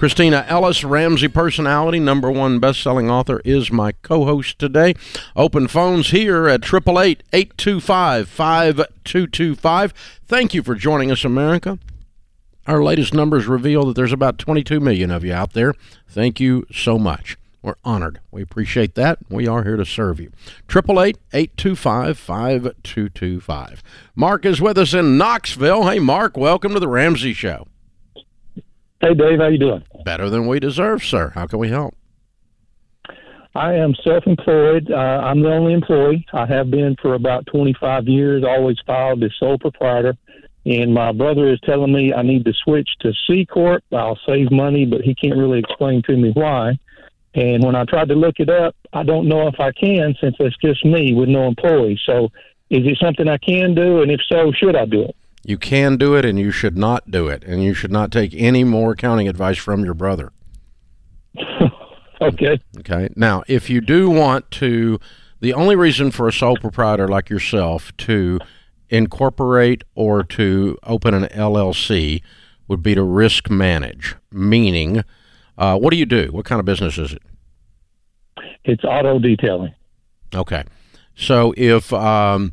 Kristina Ellis, Ramsey personality, number one best-selling author, is my co-host today. Open phones here at 888-825-5225. Thank you for joining us, America. Our latest numbers reveal that there's about 22 million of you out there. Thank you so much. We're honored. We appreciate that. We are here to serve you. 888-825-5225. Mark is with us in Knoxville. Hey, Mark, welcome to the Ramsey Show. Hey, Dave, how you doing? Better than we deserve, sir. How can we help? I am self-employed. Uh, I'm the only employee. I have been for about 25 years. Always filed as sole proprietor. And my brother is telling me I need to switch to C corp. I'll save money, but he can't really explain to me why. And when I tried to look it up, I don't know if I can since it's just me with no employees. So, is it something I can do? And if so, should I do it? You can do it and you should not do it. And you should not take any more accounting advice from your brother. okay. Okay. Now, if you do want to, the only reason for a sole proprietor like yourself to incorporate or to open an LLC would be to risk manage, meaning, uh, what do you do? What kind of business is it? It's auto detailing. Okay. So if um,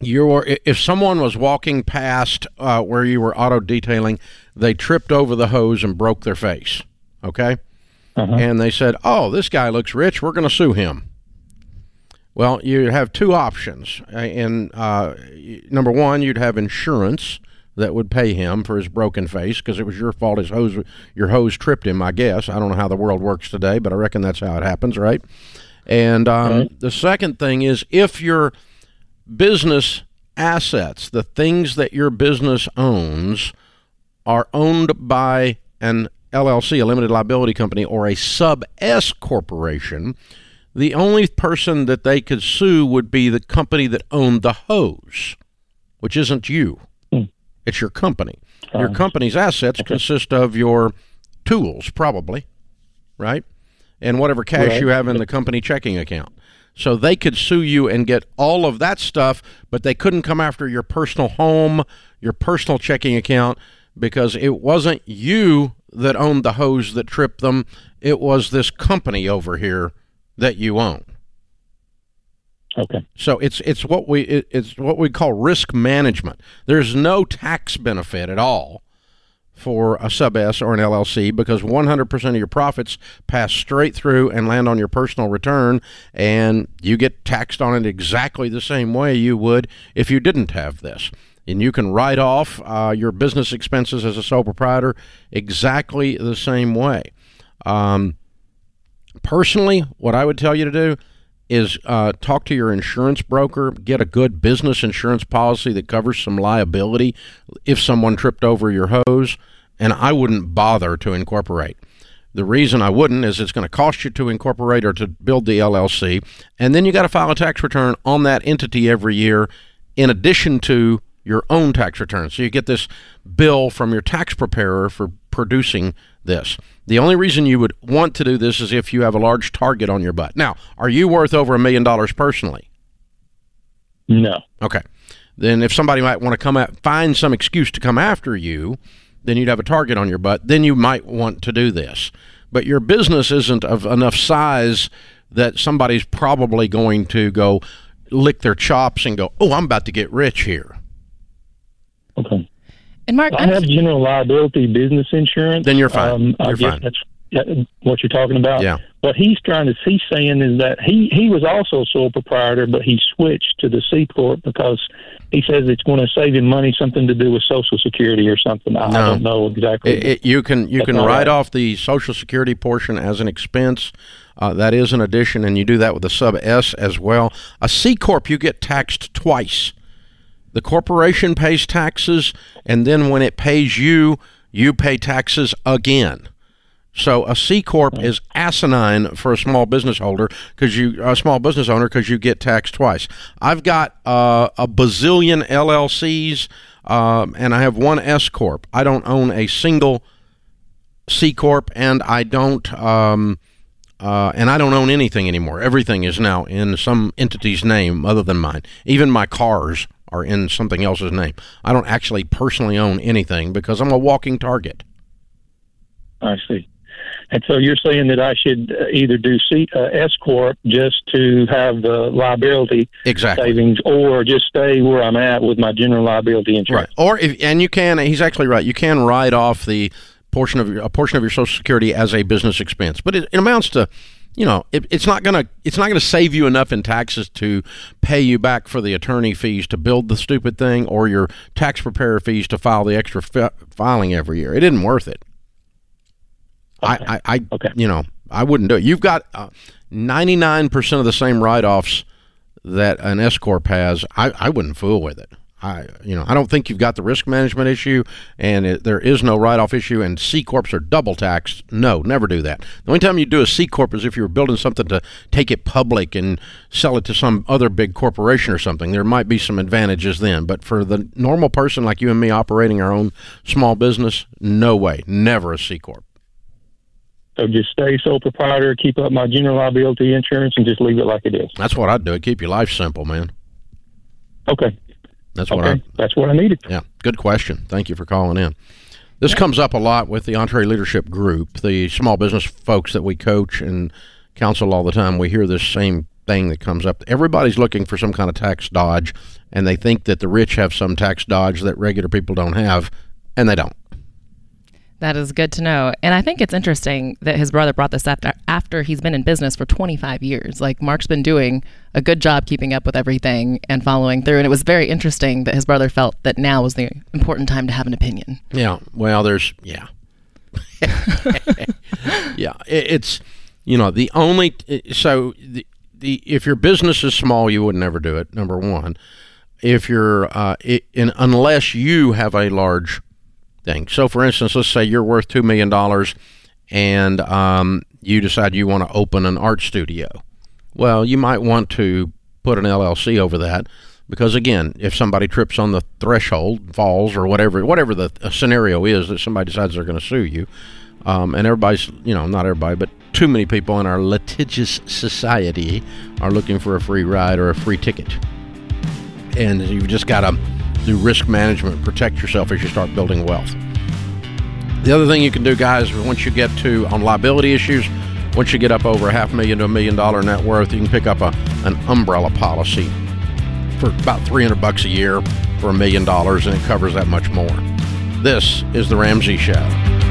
you were if someone was walking past uh, where you were auto detailing, they tripped over the hose and broke their face. Okay, Uh-huh. and they said, "Oh, this guy looks rich. We're going to sue him." Well, you have two options. Uh, And uh, number one, you'd have insurance that would pay him for his broken face because it was your fault. His hose, your hose tripped him. I guess I don't know how the world works today, but I reckon that's how it happens, right? And um, Right. the second thing is if your business assets, the things that your business owns, are owned by an LLC, a limited liability company, or a sub S corporation, the only person that they could sue would be the company that owned the hose, which isn't you. Hmm. It's your company. Your Uh, company's assets consist of your tools, probably, right? And whatever cash Right. you have in the company checking account. So they could sue you and get all of that stuff, but they couldn't come after your personal home, your personal checking account, because it wasn't you that owned the hose that tripped them. It was this company over here that you own. Okay. So it's it's what we it, it's what we call risk management. There's no tax benefit at all for a sub S or an LLC because 100% of your profits pass straight through and land on your personal return, and you get taxed on it exactly the same way you would if you didn't have this. And you can write off uh, your business expenses as a sole proprietor exactly the same way. Um, personally, what I would tell you to do is uh, talk to your insurance broker, get a good business insurance policy that covers some liability if someone tripped over your hose, and I wouldn't bother to incorporate. The reason I wouldn't is it's going to cost you to incorporate or to build the LLC, and then you got to file a tax return on that entity every year in addition to your own tax return. So you get this bill from your tax preparer for producing this. The only reason you would want to do this is if you have a large target on your butt. Now, are you worth over a million dollars personally? No. Okay. Then if somebody might want to come at find some excuse to come after you, then you'd have a target on your butt. Then you might want to do this. But your business isn't of enough size that somebody's probably going to go lick their chops and go, "Oh, I'm about to get rich here." Okay. And Mark, I I'm, have general liability business insurance. Then you're fine. Um, I You're guess fine. that's what you're talking about. Yeah. What he's trying to, he's saying is that he he was also sole proprietor, but he switched to the C corp because he says it's going to save him money, something to do with Social Security or something. I, I No. don't know exactly. It, it, you can you That's can write right. off the Social Security portion as an expense. Uh, that is an addition, and you do that with a sub S as well. A C corp, you get taxed twice. The corporation pays taxes, and then when it pays you, you pay taxes again. So a C corp is asinine for a small business holder because you a small business owner because you get taxed twice. I've got uh, a bazillion LLCs um, and I have one S corp. I don't own a single C corp, and I don't. Um, uh, and I don't own anything anymore. Everything is now in some entity's name other than mine. Even my cars are in something else's name. I don't actually personally own anything because I'm a walking target. I see. And so you're saying that I should uh, either do C, uh, S corp just to have the liability exactly. savings, or just stay where I'm at with my general liability insurance. Right. Or if and you can, he's actually right. You can write off the portion of your, a portion of your Social Security as a business expense, but it, it amounts to you know, it, it's not gonna it's not gonna save you enough in taxes to pay you back for the attorney fees to build the stupid thing or your tax preparer fees to file the extra fi- filing every year. It isn't worth it. Okay. I, I, I okay. you know, I wouldn't do it. You've got uh, ninety nine percent of the same write offs that an S corp has. I, I wouldn't fool with it. I, you know, I don't think you've got the risk management issue, and it, there is no write-off issue. And C corps are double taxed. No, never do that. The only time you do a C corp is if you're building something to take it public and sell it to some other big corporation or something. There might be some advantages then, but for the normal person like you and me operating our own small business, no way, never a C corp. So just stay sole proprietor, keep up my general liability insurance, and just leave it like it is. That's what I'd do. Keep your life simple, man. Okay. That's what okay. I. That's what I needed. Yeah, good question. Thank you for calling in. This comes up a lot with the EntreLeadership Group, the small business folks that we coach and counsel all the time. We hear this same thing that comes up. Everybody's looking for some kind of tax dodge, and they think that the rich have some tax dodge that regular people don't have, and they don't. That is good to know. And I think it's interesting that his brother brought this up after he's been in business for 25 years. Like Mark's been doing a good job keeping up with everything and following through. And it was very interesting that his brother felt that now was the important time to have an opinion. Yeah. Well, there's, yeah. yeah. it's, you know, the only, so the, the, if your business is small, you would never do it, number one. If you're, uh, it, in, unless you have a large thing. So, for instance, let's say you're worth $2 million and um, you decide you want to open an art studio. Well, you might want to put an LLC over that because, again, if somebody trips on the threshold, falls, or whatever, whatever the scenario is that somebody decides they're going to sue you, um, and everybody's, you know, not everybody, but too many people in our litigious society are looking for a free ride or a free ticket. And you've just got to do risk management, protect yourself as you start building wealth. The other thing you can do, guys, once you get to on liability issues, once you get up over a half million to a million dollar net worth, you can pick up a, an umbrella policy for about 300 bucks a year for a million dollars, and it covers that much more. This is The Ramsey Show.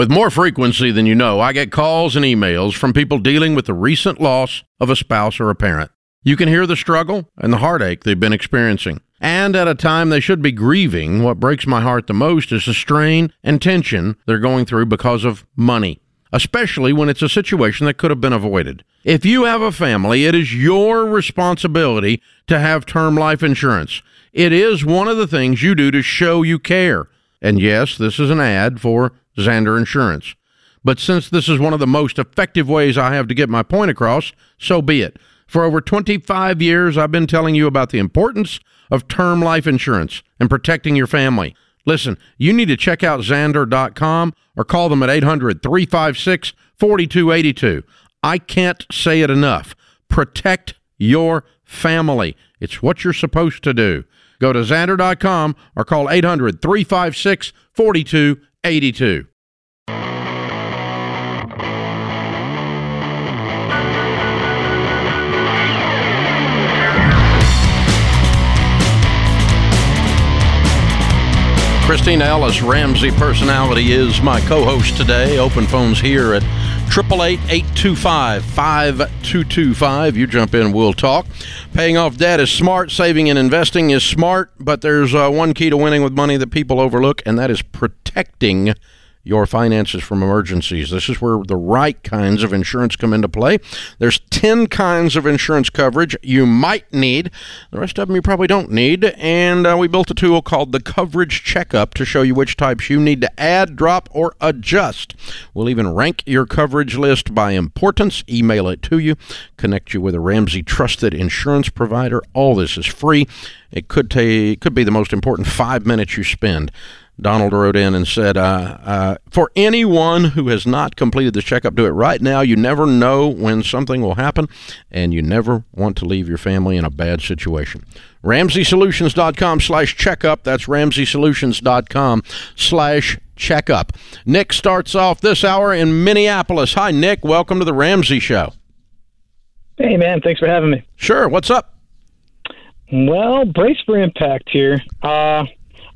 With more frequency than you know, I get calls and emails from people dealing with the recent loss of a spouse or a parent. You can hear the struggle and the heartache they've been experiencing. And at a time they should be grieving, what breaks my heart the most is the strain and tension they're going through because of money, especially when it's a situation that could have been avoided. If you have a family, it is your responsibility to have term life insurance. It is one of the things you do to show you care. And yes, this is an ad for Zander Insurance. But since this is one of the most effective ways I have to get my point across, so be it. For over 25 years, I've been telling you about the importance of term life insurance and protecting your family. Listen, you need to check out Zander.com or call them at 800 356 4282. I can't say it enough. Protect your family. It's what you're supposed to do. Go to Zander.com or call 800 356 4282. Kristina Ellis, Ramsey personality, is my co host today. Open phones here at 888-825-5225. You jump in, we'll talk. Paying off debt is smart. Saving and investing is smart. But there's uh, one key to winning with money that people overlook, and that is protecting your finances from emergencies. This is where the right kinds of insurance come into play. There's 10 kinds of insurance coverage you might need. The rest of them you probably don't need. And uh, we built a tool called the Coverage Checkup to show you which types you need to add, drop, or adjust. We'll even rank your coverage list by importance, email it to you, connect you with a Ramsey trusted insurance provider. All this is free. It could take could be the most important 5 minutes you spend. Donald wrote in and said, uh, uh, For anyone who has not completed the checkup, do it right now. You never know when something will happen, and you never want to leave your family in a bad situation. RamseySolutions.com slash checkup. That's RamseySolutions.com slash checkup. Nick starts off this hour in Minneapolis. Hi, Nick. Welcome to the Ramsey Show. Hey, man. Thanks for having me. Sure. What's up? Well, brace for impact here. Uh,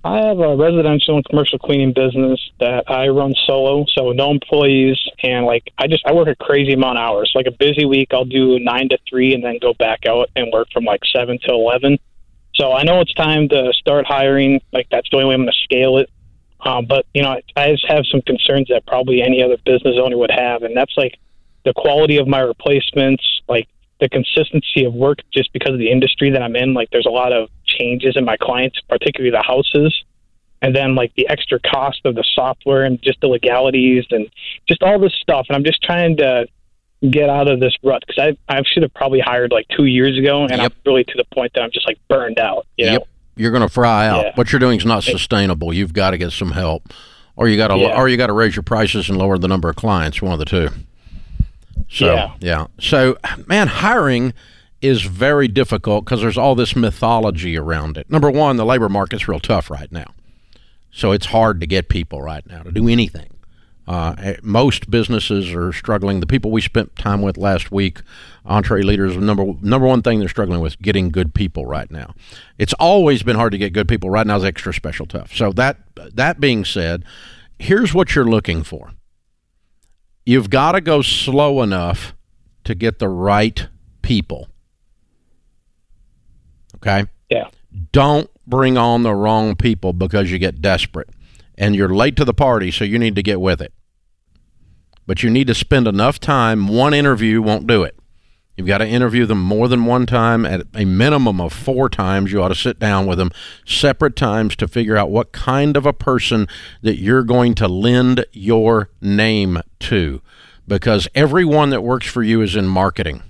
I have a residential and commercial cleaning business that I run solo, so no employees, and like I just I work a crazy amount of hours. Like a busy week, I'll do nine to three, and then go back out and work from like seven to eleven. So I know it's time to start hiring. Like that's the only way I'm going to scale it. Um, but you know, I just have some concerns that probably any other business owner would have, and that's like the quality of my replacements, like the consistency of work just because of the industry that I'm in. Like there's a lot of changes in my clients, particularly the houses. And then like the extra cost of the software and just the legalities and just all this stuff. And I'm just trying to get out of this rut because I I should have probably hired like two years ago, and yep. I'm really to the point that I'm just like burned out. You know? Yep. You're going to fry out. Yeah. What you're doing is not sustainable. You've got to get some help, or you got to yeah. or you got to raise your prices and lower the number of clients. One of the two. So yeah, yeah. So man, hiring is very difficult because there's all this mythology around it. Number one, the labor market's real tough right now, so it's hard to get people right now to do anything. Uh, eh, most businesses are struggling. The people we spent time with last week, EntreLeaders, number number one thing they're struggling with getting good people right now. It's always been hard to get good people. Right now is extra special tough. So that that being said, here's what you're looking for you've got to go slow enough to get the right people. Okay? Yeah. Don't bring on the wrong people because you get desperate and you're late to the party, so you need to get with it. But you need to spend enough time. One interview won't do it. You've got to interview them more than one time, at a minimum of four times. You ought to sit down with them separate times to figure out what kind of a person that you're going to lend your name to. Because everyone that works for you is in marketing.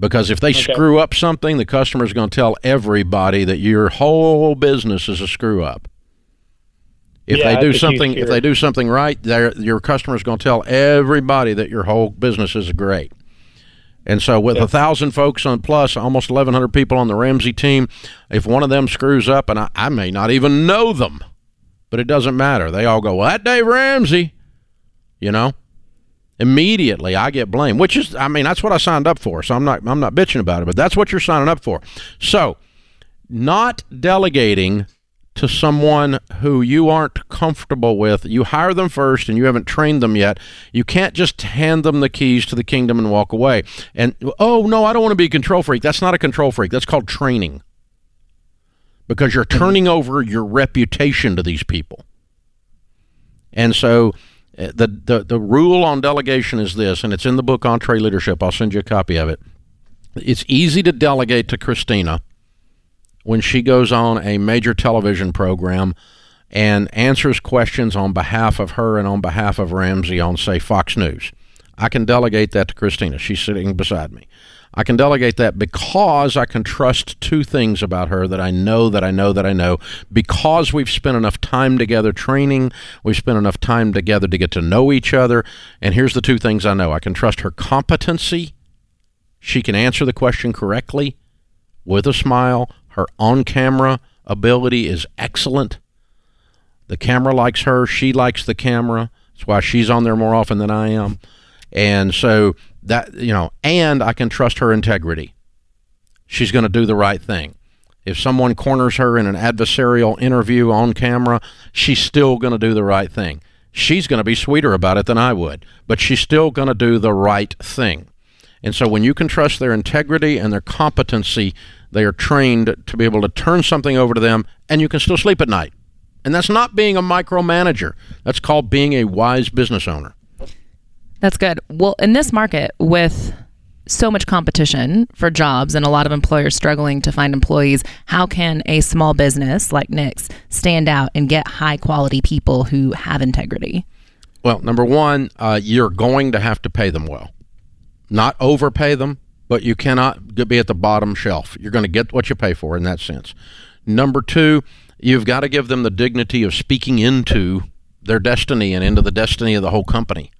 Because if they okay. screw up something, the customer is going to tell everybody that your whole business is a screw up. If yeah, they do something, if they do something right, your customer is going to tell everybody that your whole business is great. And so, with a thousand folks on plus, almost eleven hundred people on the Ramsey team, if one of them screws up, and I, I, may not even know them, but it doesn't matter. They all go, "Well, that Dave Ramsey," you know. Immediately, I get blamed, which is, I mean, that's what I signed up for. So I'm not, I'm not bitching about it, but that's what you're signing up for. So, not delegating to someone who you aren't comfortable with. You hire them first and you haven't trained them yet. You can't just hand them the keys to the kingdom and walk away. And, oh, no, I don't want to be a control freak. That's not a control freak. That's called training because you're turning over your reputation to these people. And so Uh, the, the, the rule on delegation is this, and it's in the book EntreLeadership. I'll send you a copy of it. It's easy to delegate to Kristina when she goes on a major television program and answers questions on behalf of her and on behalf of Ramsey on, say, Fox News. I can delegate that to Kristina. She's sitting beside me. I can delegate that because I can trust two things about her that I know that I know that I know because we've spent enough time together training, we've spent enough time together to get to know each other. And here's the two things I know I can trust her competency. She can answer the question correctly with a smile. Her on camera ability is excellent. The camera likes her. She likes the camera. That's why she's on there more often than I am. And so that, you know, and I can trust her integrity. She's going to do the right thing. If someone corners her in an adversarial interview on camera, she's still going to do the right thing. she's going to be sweeter about it than I would, but she's still going to do the right thing. And so when you can trust their integrity and their competency, they are trained to be able to turn something over to them and you can still sleep at night. And that's not being a micromanager. That's called being a wise business owner. That's good. Well, in this market with so much competition for jobs and a lot of employers struggling to find employees, how can a small business like Nick's stand out and get high quality people who have integrity? Well, number one, uh, you're going to have to pay them well. Not overpay them, but you cannot be at the bottom shelf. You're going to get what you pay for in that sense. Number two, you've got to give them the dignity of speaking into their destiny and into the destiny of the whole company.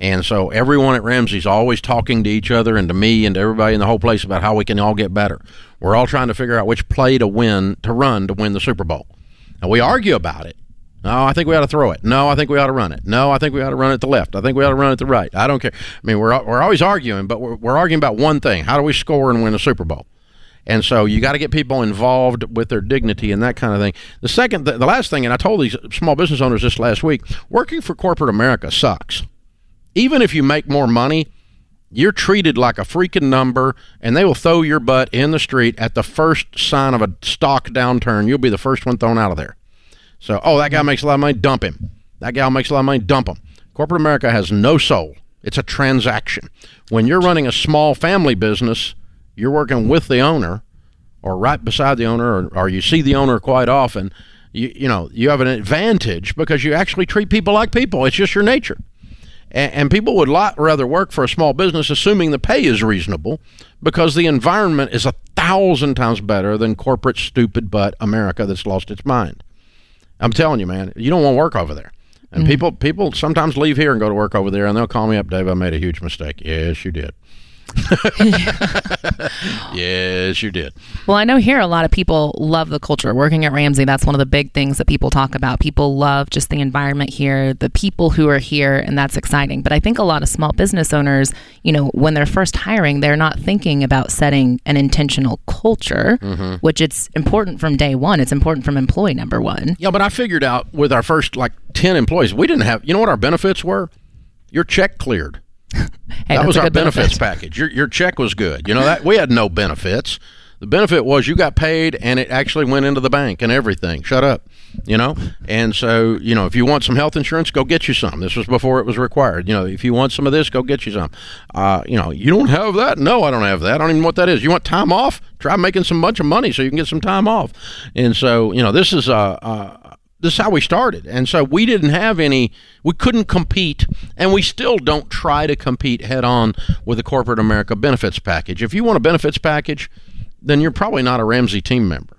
And so everyone at Ramsey's always talking to each other and to me and to everybody in the whole place about how we can all get better. We're all trying to figure out which play to win, to run to win the Super Bowl. And we argue about it. No, I think we ought to throw it. No, I think we ought to run it. No, I think we ought to run it to the left. I think we ought to run it to the right. I don't care. I mean, we're, we're always arguing, but we're, we're arguing about one thing. How do we score and win a Super Bowl? And so you got to get people involved with their dignity and that kind of thing. The second, the, the last thing, and I told these small business owners this last week, working for corporate America sucks even if you make more money, you're treated like a freaking number and they will throw your butt in the street at the first sign of a stock downturn. You'll be the first one thrown out of there. So, oh, that guy makes a lot of money, dump him. That gal makes a lot of money, dump him. Corporate America has no soul. It's a transaction. When you're running a small family business, you're working with the owner or right beside the owner or, or you see the owner quite often. You, you know, you have an advantage because you actually treat people like people. It's just your nature. And, and people would lot rather work for a small business, assuming the pay is reasonable, because the environment is a thousand times better than corporate stupid butt America that's lost its mind. I'm telling you, man, you don't want to work over there. And mm-hmm. people people sometimes leave here and go to work over there, and they'll call me up, Dave. I made a huge mistake. Yes, you did. yes, you did. Well, I know here a lot of people love the culture. Working at Ramsey, that's one of the big things that people talk about. People love just the environment here, the people who are here, and that's exciting. But I think a lot of small business owners, you know, when they're first hiring, they're not thinking about setting an intentional culture, mm-hmm. which it's important from day one. It's important from employee number one. Yeah, but I figured out with our first like 10 employees, we didn't have, you know what our benefits were? Your check cleared hey, that was our benefits benefit. package. Your your check was good. You know that we had no benefits. The benefit was you got paid and it actually went into the bank and everything. Shut up. You know? And so, you know, if you want some health insurance, go get you some. This was before it was required. You know, if you want some of this, go get you some. Uh, you know, you don't have that? No, I don't have that. I don't even know what that is. You want time off? Try making some bunch of money so you can get some time off. And so, you know, this is uh, uh this is how we started. And so we didn't have any, we couldn't compete, and we still don't try to compete head on with the corporate America benefits package. If you want a benefits package, then you're probably not a Ramsey team member.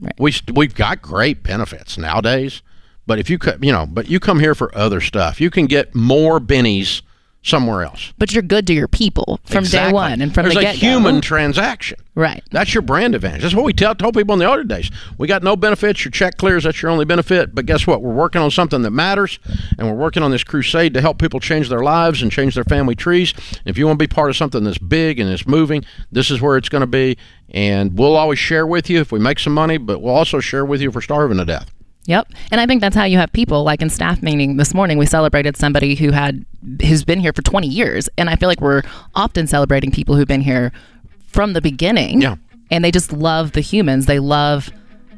Right. We, we've got great benefits nowadays, but if you, you know, but you come here for other stuff, you can get more bennies somewhere else. But you're good to your people from exactly. day one and from There's the get There's a human transaction. Right. That's your brand advantage. That's what we tell, told people in the older days. We got no benefits. Your check clears. That's your only benefit. But guess what? We're working on something that matters, and we're working on this crusade to help people change their lives and change their family trees. If you want to be part of something that's big and it's moving, this is where it's going to be. And we'll always share with you if we make some money, but we'll also share with you if we're starving to death. Yep. And I think that's how you have people like in staff meeting this morning we celebrated somebody who had who's been here for 20 years and I feel like we're often celebrating people who've been here from the beginning. Yeah. And they just love the humans. They love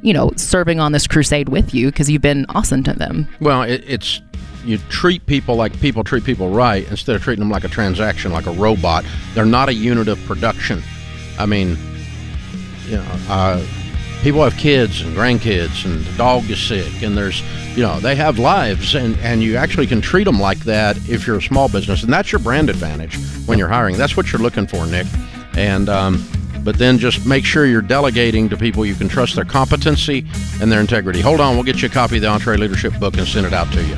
you know serving on this crusade with you because you've been awesome to them. Well, it, it's you treat people like people treat people right instead of treating them like a transaction, like a robot. They're not a unit of production. I mean, you know, uh, people have kids and grandkids and the dog is sick and there's you know they have lives and and you actually can treat them like that if you're a small business. And that's your brand advantage when you're hiring. That's what you're looking for nick. And um, but then just make sure you're delegating to people you can trust their competency and their integrity. Hold on we'll get you a copy of the EntreLeadership book and send it out to you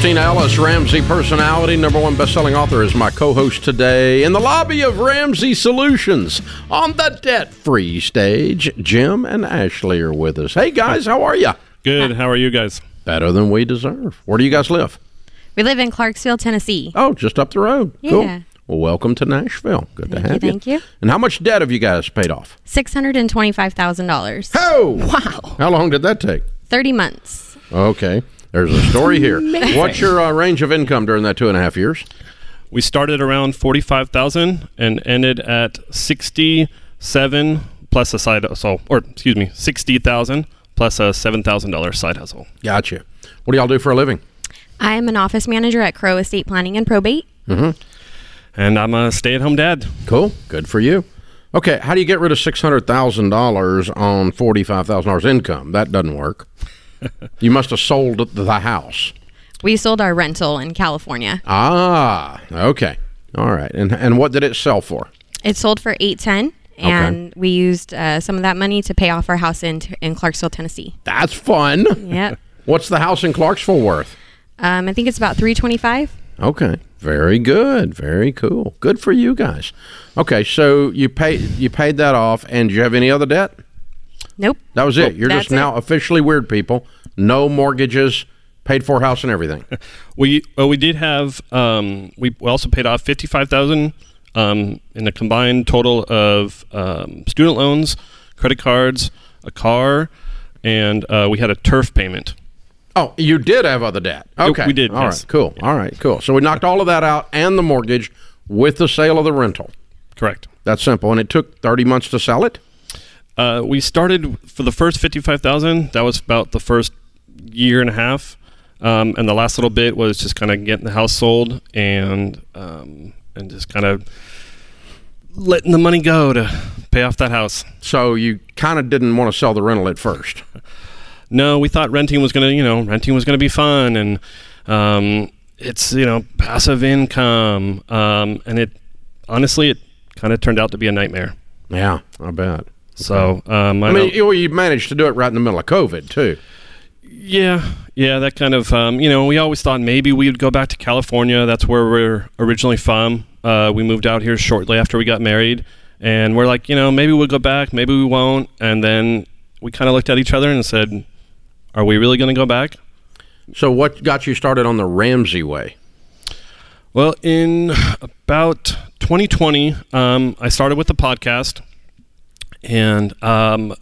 Kristina Ellis, Ramsey personality, number one best-selling author, is my co-host today in the lobby of Ramsey Solutions on the debt-free stage. Jim and Ashley are with us. Hey guys, how are you? Good. How are you guys? Better than we deserve. Where do you guys live? We live in Clarksville, Tennessee. Oh, just up the road. Yeah. Cool. Well, welcome to Nashville. Good to Thank you, have you. thank you. And how much debt have you guys paid off? Six hundred and twenty-five thousand dollars. Oh, wow! How long did that take? Thirty months. Okay, there's a story here. What's your uh, range of income during that two and a half years? We started around forty-five thousand and ended at sixty-seven plus a side hustle, or excuse me, sixty thousand plus a seven thousand dollars side hustle. Gotcha. What do y'all do for a living? I am an office manager at Crow Estate Planning and Probate. Mm-hmm. And I'm a stay-at-home dad. Cool. Good for you. Okay, how do you get rid of six hundred thousand dollars on forty-five thousand dollars income? That doesn't work. you must have sold the house. We sold our rental in California. Ah, okay. All right. And and what did it sell for? It sold for eight ten, and we used uh, some of that money to pay off our house in in Clarksville, Tennessee. That's fun. Yep. What's the house in Clarksville worth? Um, I think it's about three twenty-five. Okay. Very good. Very cool. Good for you guys. Okay, so you paid you paid that off, and do you have any other debt? Nope. That was it. You're That's just now it. officially weird people. No mortgages, paid for house and everything. We well, we did have um, we also paid off fifty-five thousand um, in a combined total of um, student loans, credit cards, a car, and uh, we had a turf payment. Oh, you did have other debt. Okay, we did, All yes. right, cool. All right, cool. So we knocked all of that out and the mortgage with the sale of the rental. Correct. That's simple, and it took thirty months to sell it. Uh, we started for the first fifty-five thousand. That was about the first year and a half, um, and the last little bit was just kind of getting the house sold and um, and just kind of letting the money go to pay off that house. So you kind of didn't want to sell the rental at first. No, we thought renting was gonna, you know, renting was gonna be fun, and um, it's you know passive income, um, and it honestly it kind of turned out to be a nightmare. Yeah, I bet. So um, I, I mean, you, you managed to do it right in the middle of COVID too. Yeah, yeah, that kind of um, you know, we always thought maybe we'd go back to California. That's where we're originally from. Uh, we moved out here shortly after we got married, and we're like, you know, maybe we'll go back, maybe we won't. And then we kind of looked at each other and said, "Are we really going to go back?" So what got you started on the Ramsey way? Well, in about 2020, um, I started with the podcast, and um,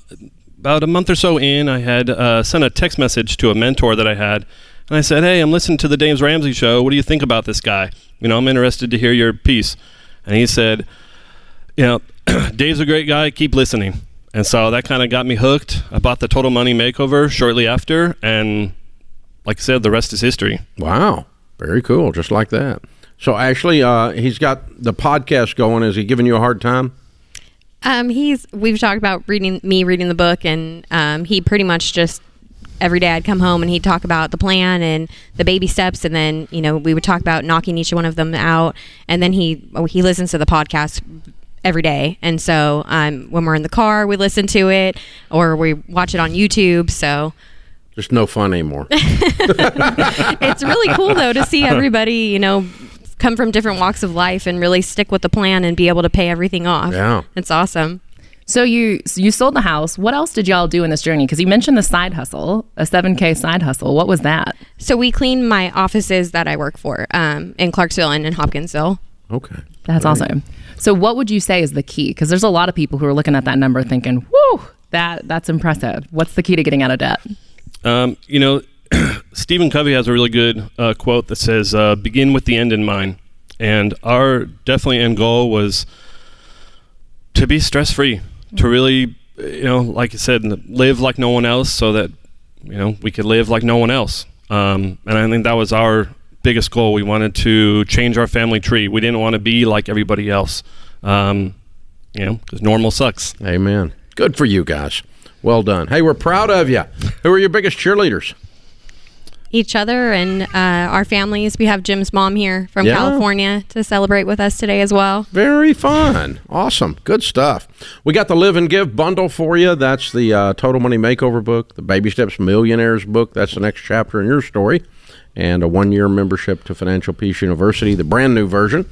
about a month or so in, I had uh, sent a text message to a mentor that I had, and I said, "Hey, I'm listening to the James Ramsey show. What do you think about this guy? You know, I'm interested to hear your piece." And he said, "You know, Dave's a great guy. Keep listening." And so that kind of got me hooked. I bought the Total Money Makeover shortly after, and like I said, the rest is history. Wow, very cool, just like that. So Ashley, uh, he's got the podcast going. Is he giving you a hard time? Um, he's we've talked about reading me reading the book, and um, he pretty much just every day I'd come home and he'd talk about the plan and the baby steps, and then you know we would talk about knocking each one of them out, and then he oh, he listens to the podcast every day, and so um, when we're in the car we listen to it or we watch it on YouTube. So Just no fun anymore. it's really cool though to see everybody you know come from different walks of life and really stick with the plan and be able to pay everything off. Yeah. it's awesome. So you so you sold the house. What else did y'all do in this journey? Because you mentioned the side hustle, a 7K side hustle. What was that? So we clean my offices that I work for um, in Clarksville and in Hopkinsville. Okay. That's awesome. So what would you say is the key? Because there's a lot of people who are looking at that number thinking, "Whoo, that that's impressive." What's the key to getting out of debt? Um, you know, Stephen Covey has a really good uh, quote that says, uh, "Begin with the end in mind." And our definitely end goal was to be stress free, to really, you know, like you said, live like no one else, so that you know we could live like no one else. Um, and I think that was our biggest goal. We wanted to change our family tree. We didn't want to be like everybody else. Um, you know, because normal sucks. Amen. Good for you guys. Well done. Hey, we're proud of you. Who are your biggest cheerleaders? Each other and uh, our families. We have Jim's mom here from Yeah. California to celebrate with us today as well. Very fun. Awesome. Good stuff. We got the Live and Give bundle for you. That's the uh, Total Money Makeover book, the Baby Steps Millionaires book. That's the next chapter in your story. and a one year membership to Financial Peace University, the brand new version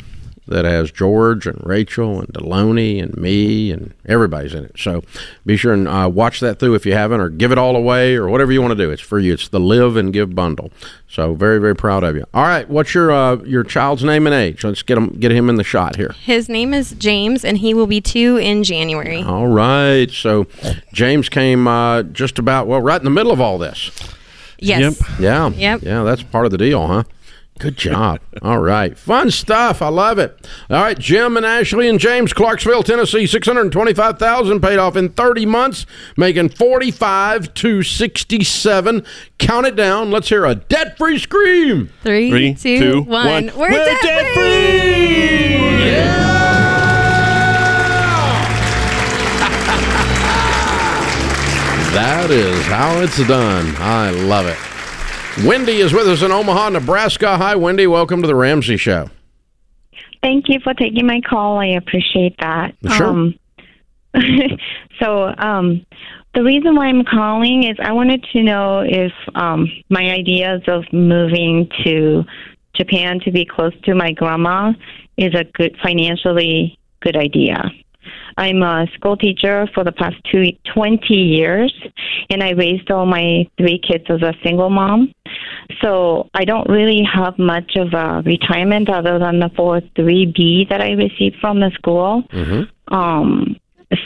that has George and Rachel and Delony and me and everybody's in it. So be sure and uh, watch that through if you haven't, or give it all away, or whatever you want to do. It's for you. It's the Live and Give bundle. So very very proud of you. All right, what's your uh, your child's name and age? Let's get him get him in the shot here. His name is James, and he will be two in January. All right. So James came uh, just about well right in the middle of all this. Yes. Yeah. Yep. Yeah, that's part of the deal, huh? Good job. All right. Fun stuff. I love it. All right, Jim and Ashley and James, Clarksville, Tennessee, 625000 paid off in 30 months, making 45 to 67. Count it down. Let's hear a debt-free scream. Three, Three, two, two, one. one. We're, We're debt, debt free. That is how it's done. I love it. Wendy is with us in Omaha, Nebraska. Hi, Wendy. Welcome to the Ramsey Show. Thank you for taking my call. I appreciate that. Sure. Um, so, um, the reason why I'm calling is I wanted to know if um, my ideas of moving to Japan to be close to my grandma is a good financially good idea. I'm a school teacher for the past two, 20 years, and I raised all my three kids as a single mom. So I don't really have much of a retirement other than the 403B that I received from the school. Um,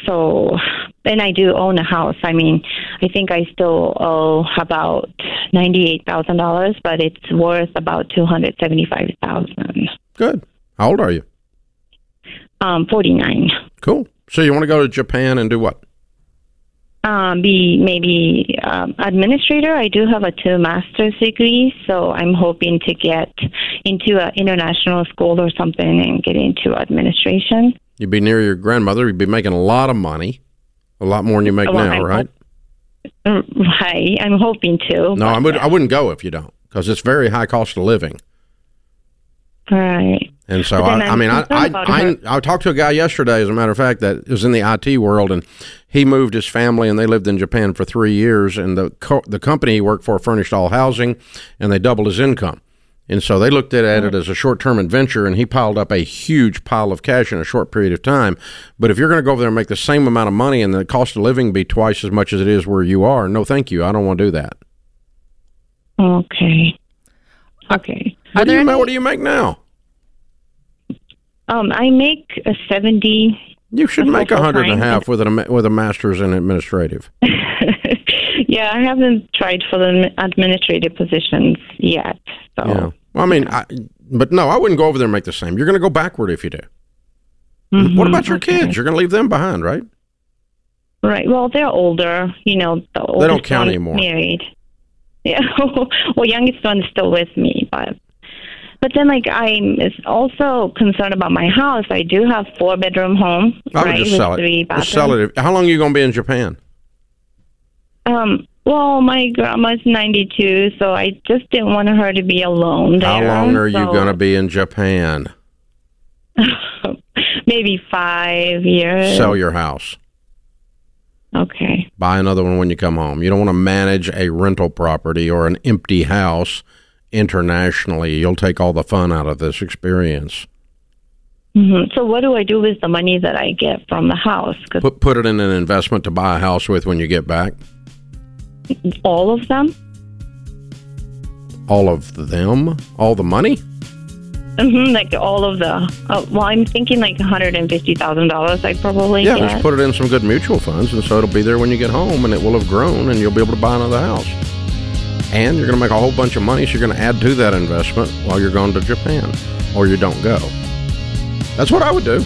so, and I do own a house. I mean, I think I still owe about ninety-eight thousand dollars, but it's worth about two hundred seventy-five thousand. Good. How old are you? Um, forty-nine. Cool. So you want to go to Japan and do what? Um, be maybe um, administrator. I do have a two master's degree, so I'm hoping to get into an international school or something and get into administration. You'd be near your grandmother. You'd be making a lot of money, a lot more than you make Well, now, I right? Uh, Right. I'm hoping to. No, I would. I wouldn't go if you don't, because it's very high cost of living. Right. And so, I, I mean, I, I, I. I talked to a guy yesterday, as a matter of fact, that is in the IT world, and he moved his family, and they lived in Japan for three years, and the co- the company he worked for furnished all housing, and they doubled his income. And so they looked at, at it as a short term adventure, and he piled up a huge pile of cash in a short period of time. But if you're going to go over there and make the same amount of money, and the cost of living be twice as much as it is where you are, no, thank you. I don't want to do that. Okay. Okay. What do you any- What do you make now? Um, I make a seventy. You should make a hundred and a half and a with a master's in administrative. yeah, I haven't tried for the administrative positions yet. So Yeah. Well, I mean, I, but no, I wouldn't go over there and make the same. You're going to go backward if you do. Mhm, What about your okay. kids? You're going to leave them behind, right? Right. Well, they're older. You know, the oldest count one's anymore. Married. Yeah. well, youngest one is still with me, but but then like I'm also concerned about my house. I do have four bedroom home, I would right, just sell it. Just sell it. How long are you going to be in Japan? Um. Well, my grandma's 92, so I just didn't want her to be alone there. How long are you going to be in Japan? Maybe five years. Sell your house. Okay. Buy another one when you come home. You don't want to manage a rental property or an empty house internationally. You'll take all the fun out of this experience. hmm So what do I do with the money that I get from the house? Put put it in an investment to buy a house with when you get back. all of them. All of them, all the money. hmm like all of the. Uh, well, I'm thinking like one hundred and fifty thousand dollars. I probably Yeah, get. just put it in some good mutual funds, and so it'll be there when you get home, and it will have grown, and you'll be able to buy another house. And you're going to make a whole bunch of money, so you're going to add to that investment while you're going to Japan, or you don't go. That's what I would do.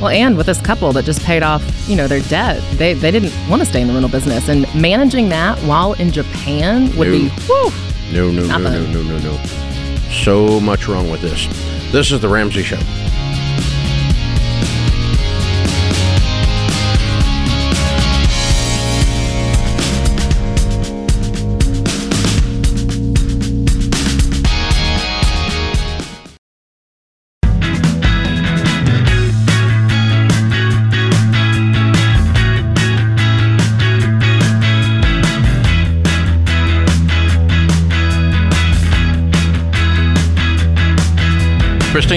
Well, and with this couple that just paid off, you know, their debt, they they didn't want to stay in the rental business, and managing that while in Japan would be, whew, No, no, no, no, no, no, no. So much wrong with this. This is the Ramsey Show.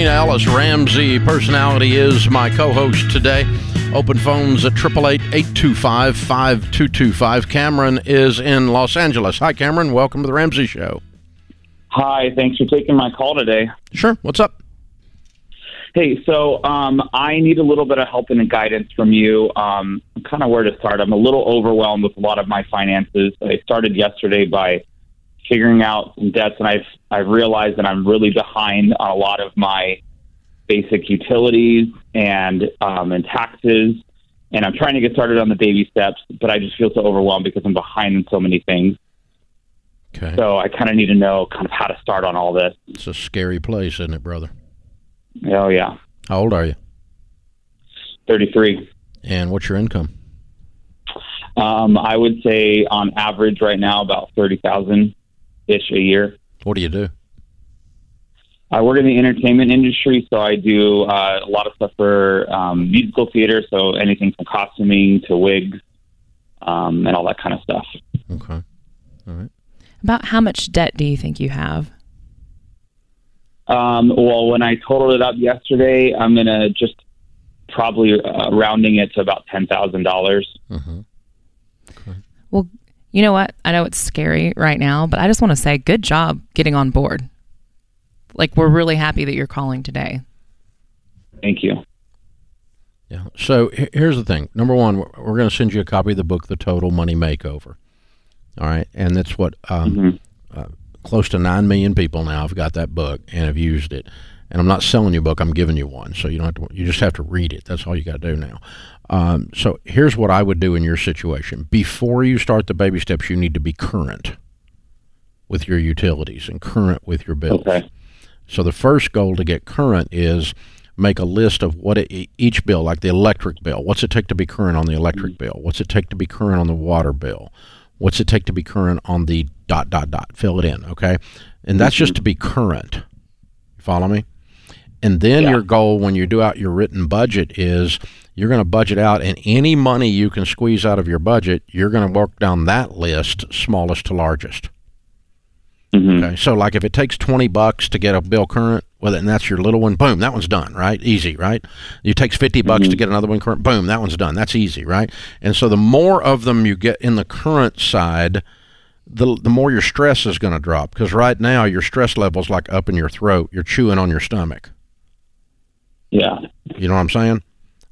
Kristina Ellis Ramsey, personality, is my co host today. Open phones at 888 825 5225. Cameron is in Los Angeles. Hi, Cameron. Welcome to the Ramsey Show. Hi, thanks for taking my call today. Sure. What's up? Hey, so um, I need a little bit of help and guidance from you. Um, kind of where to start. I'm a little overwhelmed with a lot of my finances. I started yesterday by figuring out some debts, and I've I've realized that I'm really behind on a lot of my basic utilities and um, and taxes. And I'm trying to get started on the baby steps, but I just feel so overwhelmed because I'm behind in so many things. Okay. So I kind of need to know kind of how to start on all this. It's a scary place, isn't it, brother? Oh yeah, How old are you? 33. And what's your income? Um, I would say on average right now about thirty thousand ish a year. What do you do? I work in the entertainment industry, so I do uh, a lot of stuff for um, musical theater. So anything from costuming to wigs um, and all that kind of stuff. Okay. All right. About how much debt do you think you have? Um, well, when I totaled it up yesterday, I'm gonna just probably uh, rounding it to about ten thousand dollars. Mm-hmm. Well, you know what? I know it's scary right now, but I just want to say good job getting on board. Like, we're really happy that you're calling today. Thank you. Yeah. So here's the thing. Number one, we're, we're going to send you a copy of the book, The Total Money Makeover. All right, and that's what um, Mhm. uh, close to nine million people now have got that book and have used it. And I'm not selling you a book; I'm giving you one. So you don't have to. You just have to read it. That's all you got to do now. Um, so here's what I would do in your situation. Before you start the baby steps, you need to be current with your utilities and current with your bills. Okay. So the first goal to get current is make a list of what it, each bill, like the electric bill, what's it take to be current on the electric bill? What's it take to be current on the water bill? What's it take to be current on the dot dot dot? Fill it in, okay? And that's just to be current. You follow me? And then Yeah. your goal when you do out your written budget is you're going to budget out, and any money you can squeeze out of your budget, you're going to work down that list, smallest to largest. hmm Okay, so like if it takes twenty bucks to get a bill current it, and that's your little one, boom, that one's done, right? Easy, right? It takes fifty bucks to get another one current, boom, that one's done. That's easy, right? And so the more of them you get in the current side, the the more your stress is going to drop because right now your stress level's like up in your throat. You're chewing on your stomach. Yeah. You know what I'm saying?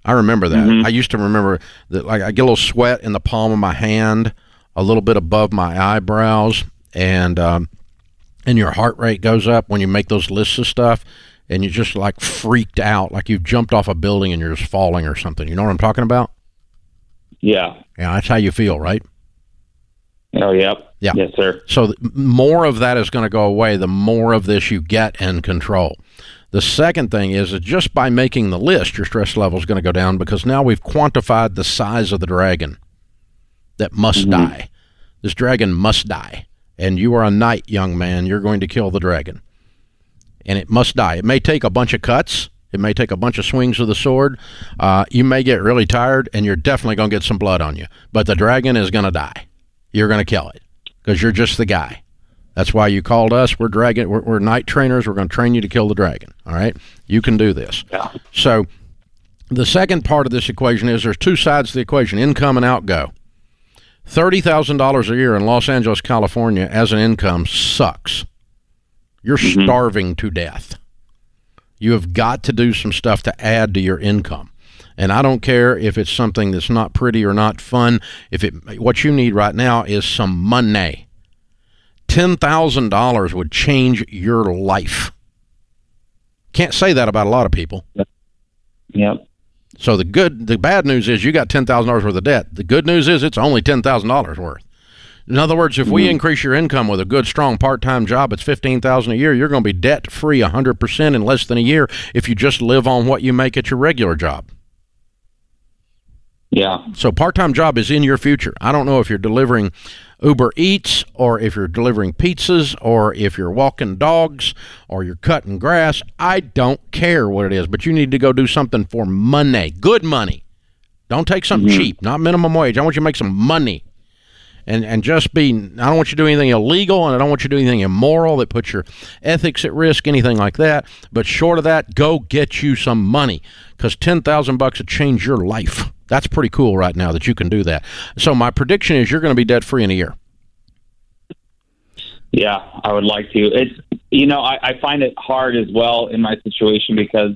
I remember that. Mhm. I used to remember that like I get a little sweat in the palm of my hand, a little bit above my eyebrows, and um, and your heart rate goes up when you make those lists of stuff, and you're just like freaked out, like you've jumped off a building and you're just falling or something. You know what I'm talking about? Yeah. Yeah, that's how you feel, right? Oh, yep. Yeah. Yes, sir. So the more of that is going to go away, the more of this you get and control. The second thing is that just by making the list, your stress level is going to go down because now we've quantified the size of the dragon that must die. This dragon must die. And you are a knight, young man. You're going to kill the dragon. And it must die. It may take a bunch of cuts. It may take a bunch of swings of the sword. Uh, you may get really tired, and you're definitely going to get some blood on you. But the dragon is going to die. You're going to kill it because you're just the guy. That's why you called us. We're dragon. We're, we're knight trainers. We're going to train you to kill the dragon. All right, you can do this. Yeah. So, the second part of this equation is there's two sides to the equation: income and outgo. Thirty thousand dollars a year in Los Angeles, California, as an income sucks. You're mm-hmm. starving to death. You have got to do some stuff to add to your income. And I don't care if it's something that's not pretty or not fun. If it, what you need right now is some money. Ten thousand dollars would change your life. Can't say that about a lot of people. Yep. So the good, the bad news is you got ten thousand dollars worth of debt. The good news is it's only ten thousand dollars worth. In other words, if we mm-hmm. increase your income with a good, strong part-time job, it's fifteen thousand a year. You're going to be debt-free hundred percent in less than a year if you just live on what you make at your regular job. Yeah. So part-time job is in your future. I don't know if you're delivering Uber Eats or if you're delivering pizzas or if you're walking dogs or you're cutting grass. I don't care what it is, but you need to go do something for money, good money. Don't take something mm-hmm. cheap, not minimum wage. I want you to make some money. and and just be. I don't want you to do anything illegal, and I don't want you to do anything immoral that puts your ethics at risk, anything like that. But short of that, go get you some money because ten thousand bucks would change your life. That's pretty cool right now that you can do that. So my prediction is you're going to be debt free in a year. Yeah, I would like to. It's you know I, I find it hard as well in my situation because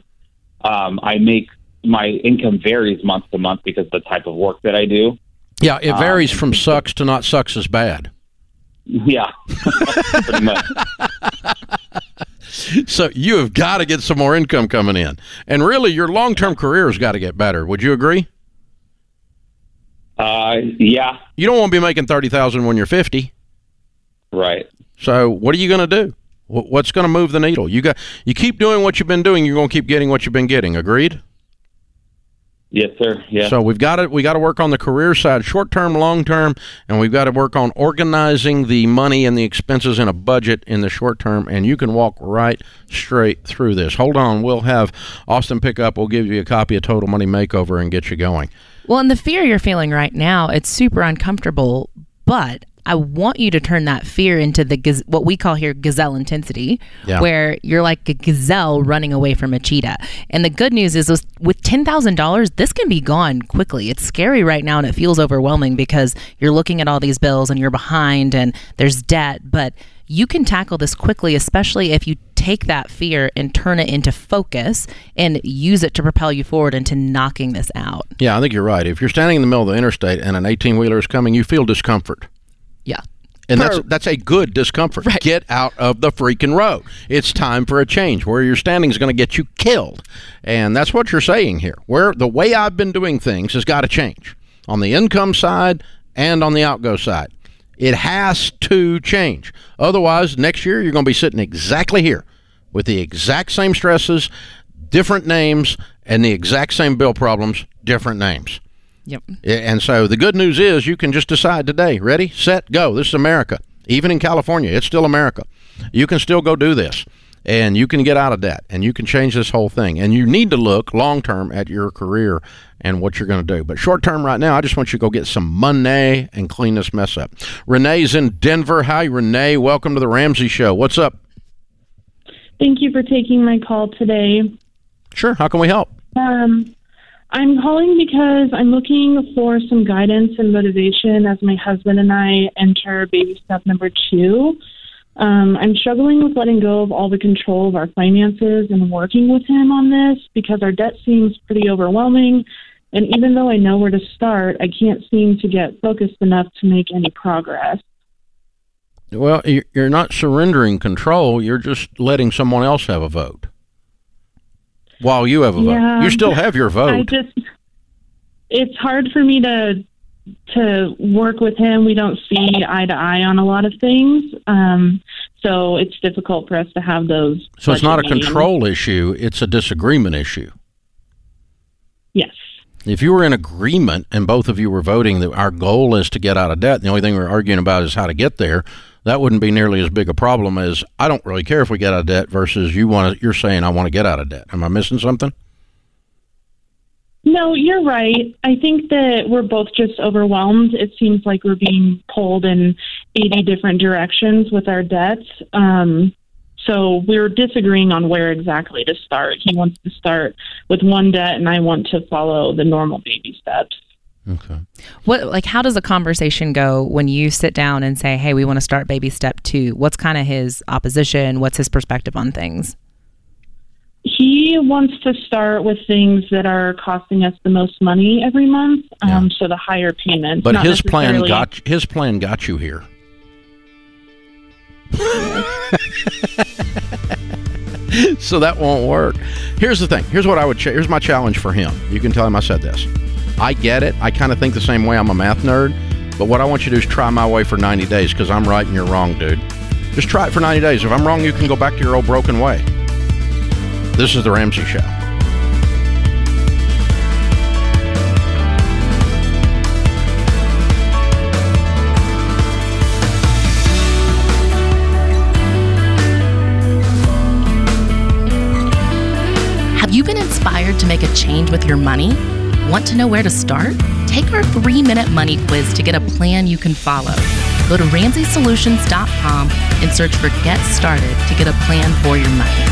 um, I make my income varies month to month because of the type of work that I do. Yeah, it varies um, from sucks to not sucks as bad. Yeah, pretty much. so you have got to get some more income coming in, and really, your long-term career has got to get better. Would you agree? Uh, yeah. You don't want to be making thirty thousand when you're fifty. Right. So what are you going to do? What's going to move the needle? You got you keep doing what you've been doing. You're going to keep getting what you've been getting. Agreed. Yes, sir. Yeah. So we've got to we got to work on the career side, short term, long term, and we've got to work on organizing the money and the expenses in a budget in the short term. And you can walk right straight through this. Hold on, we'll have Austin pick up. We'll give you a copy of Total Money Makeover and get you going. Well, and the fear you're feeling right now, it's super uncomfortable, but I want you to turn that fear into the what we call here gazelle intensity, yeah. where you're like a gazelle running away from a cheetah. And the good news is, with ten thousand dollars, this can be gone quickly. It's scary right now, and it feels overwhelming because you're looking at all these bills and you're behind, and there's debt. But you can tackle this quickly, especially if you take that fear and turn it into focus and use it to propel you forward into knocking this out. Yeah, I think you're right. If you're standing in the middle of the interstate and an 18 wheeler is coming, you feel discomfort. Yeah. And that's that's a good discomfort. Right. Get out of the freaking road. It's time for a change. Where you're standing is going to get you killed, and that's what you're saying here. Where the way I've been doing things has got to change on the income side and on the outgo side. It has to change. Otherwise, next year you're going to be sitting exactly here with the exact same stresses, different names, and the exact same bill problems, different names. Yep. And so the good news is you can just decide today. Ready, set, go. This is America. Even in California, it's still America. You can still go do this and you can get out of debt and you can change this whole thing. And you need to look long term at your career and what you're going to do. But short term right now, I just want you to go get some money and clean this mess up. Renee's in Denver. Hi, Renee. Welcome to the Ramsey Show. What's up? Thank you for taking my call today. Sure. How can we help? Um, I'm calling because I'm looking for some guidance and motivation as my husband and I enter baby step number two. Um, I'm struggling with letting go of all the control of our finances and working with him on this because our debt seems pretty overwhelming. And even though I know where to start, I can't seem to get focused enough to make any progress. Well, you're not surrendering control, you're just letting someone else have a vote while you have a yeah, vote. You still have your vote. I just it's hard for me to to work with him. We don't see eye to eye on a lot of things, um, so it's difficult for us to have those. So it's not a meetings. control issue; it's a disagreement issue. Yes. If you were in agreement and both of you were voting that our goal is to get out of debt, the only thing we're arguing about is how to get there, that wouldn't be nearly as big a problem as I don't really care if we get out of debt versus you want to, you're saying I want to get out of debt. Am I missing something? No, you're right. I think that we're both just overwhelmed. It seems like we're being pulled in 80 different directions with our debts. Um, so we're disagreeing on where exactly to start. He wants to start with one debt, and I want to follow the normal baby steps. Okay. What like how does a conversation go when you sit down and say, "Hey, we want to start baby step 2?" What's kind of his opposition? What's his perspective on things? He wants to start with things that are costing us the most money every month, um, so the higher payments. But his plan got his plan got you here. so that won't work. Here's the thing. Here's what I would. Ch- here's my challenge for him. You can tell him I said this. I get it. I kind of think the same way. I'm a math nerd. But what I want you to do is try my way for 90 days because I'm right and you're wrong, dude. Just try it for 90 days. If I'm wrong, you can go back to your old broken way. This is The Ramsey Show. Have you been inspired to make a change with your money? Want to know where to start? Take our three minute money quiz to get a plan you can follow. Go to RamseySolutions.com and search for Get Started to get a plan for your money.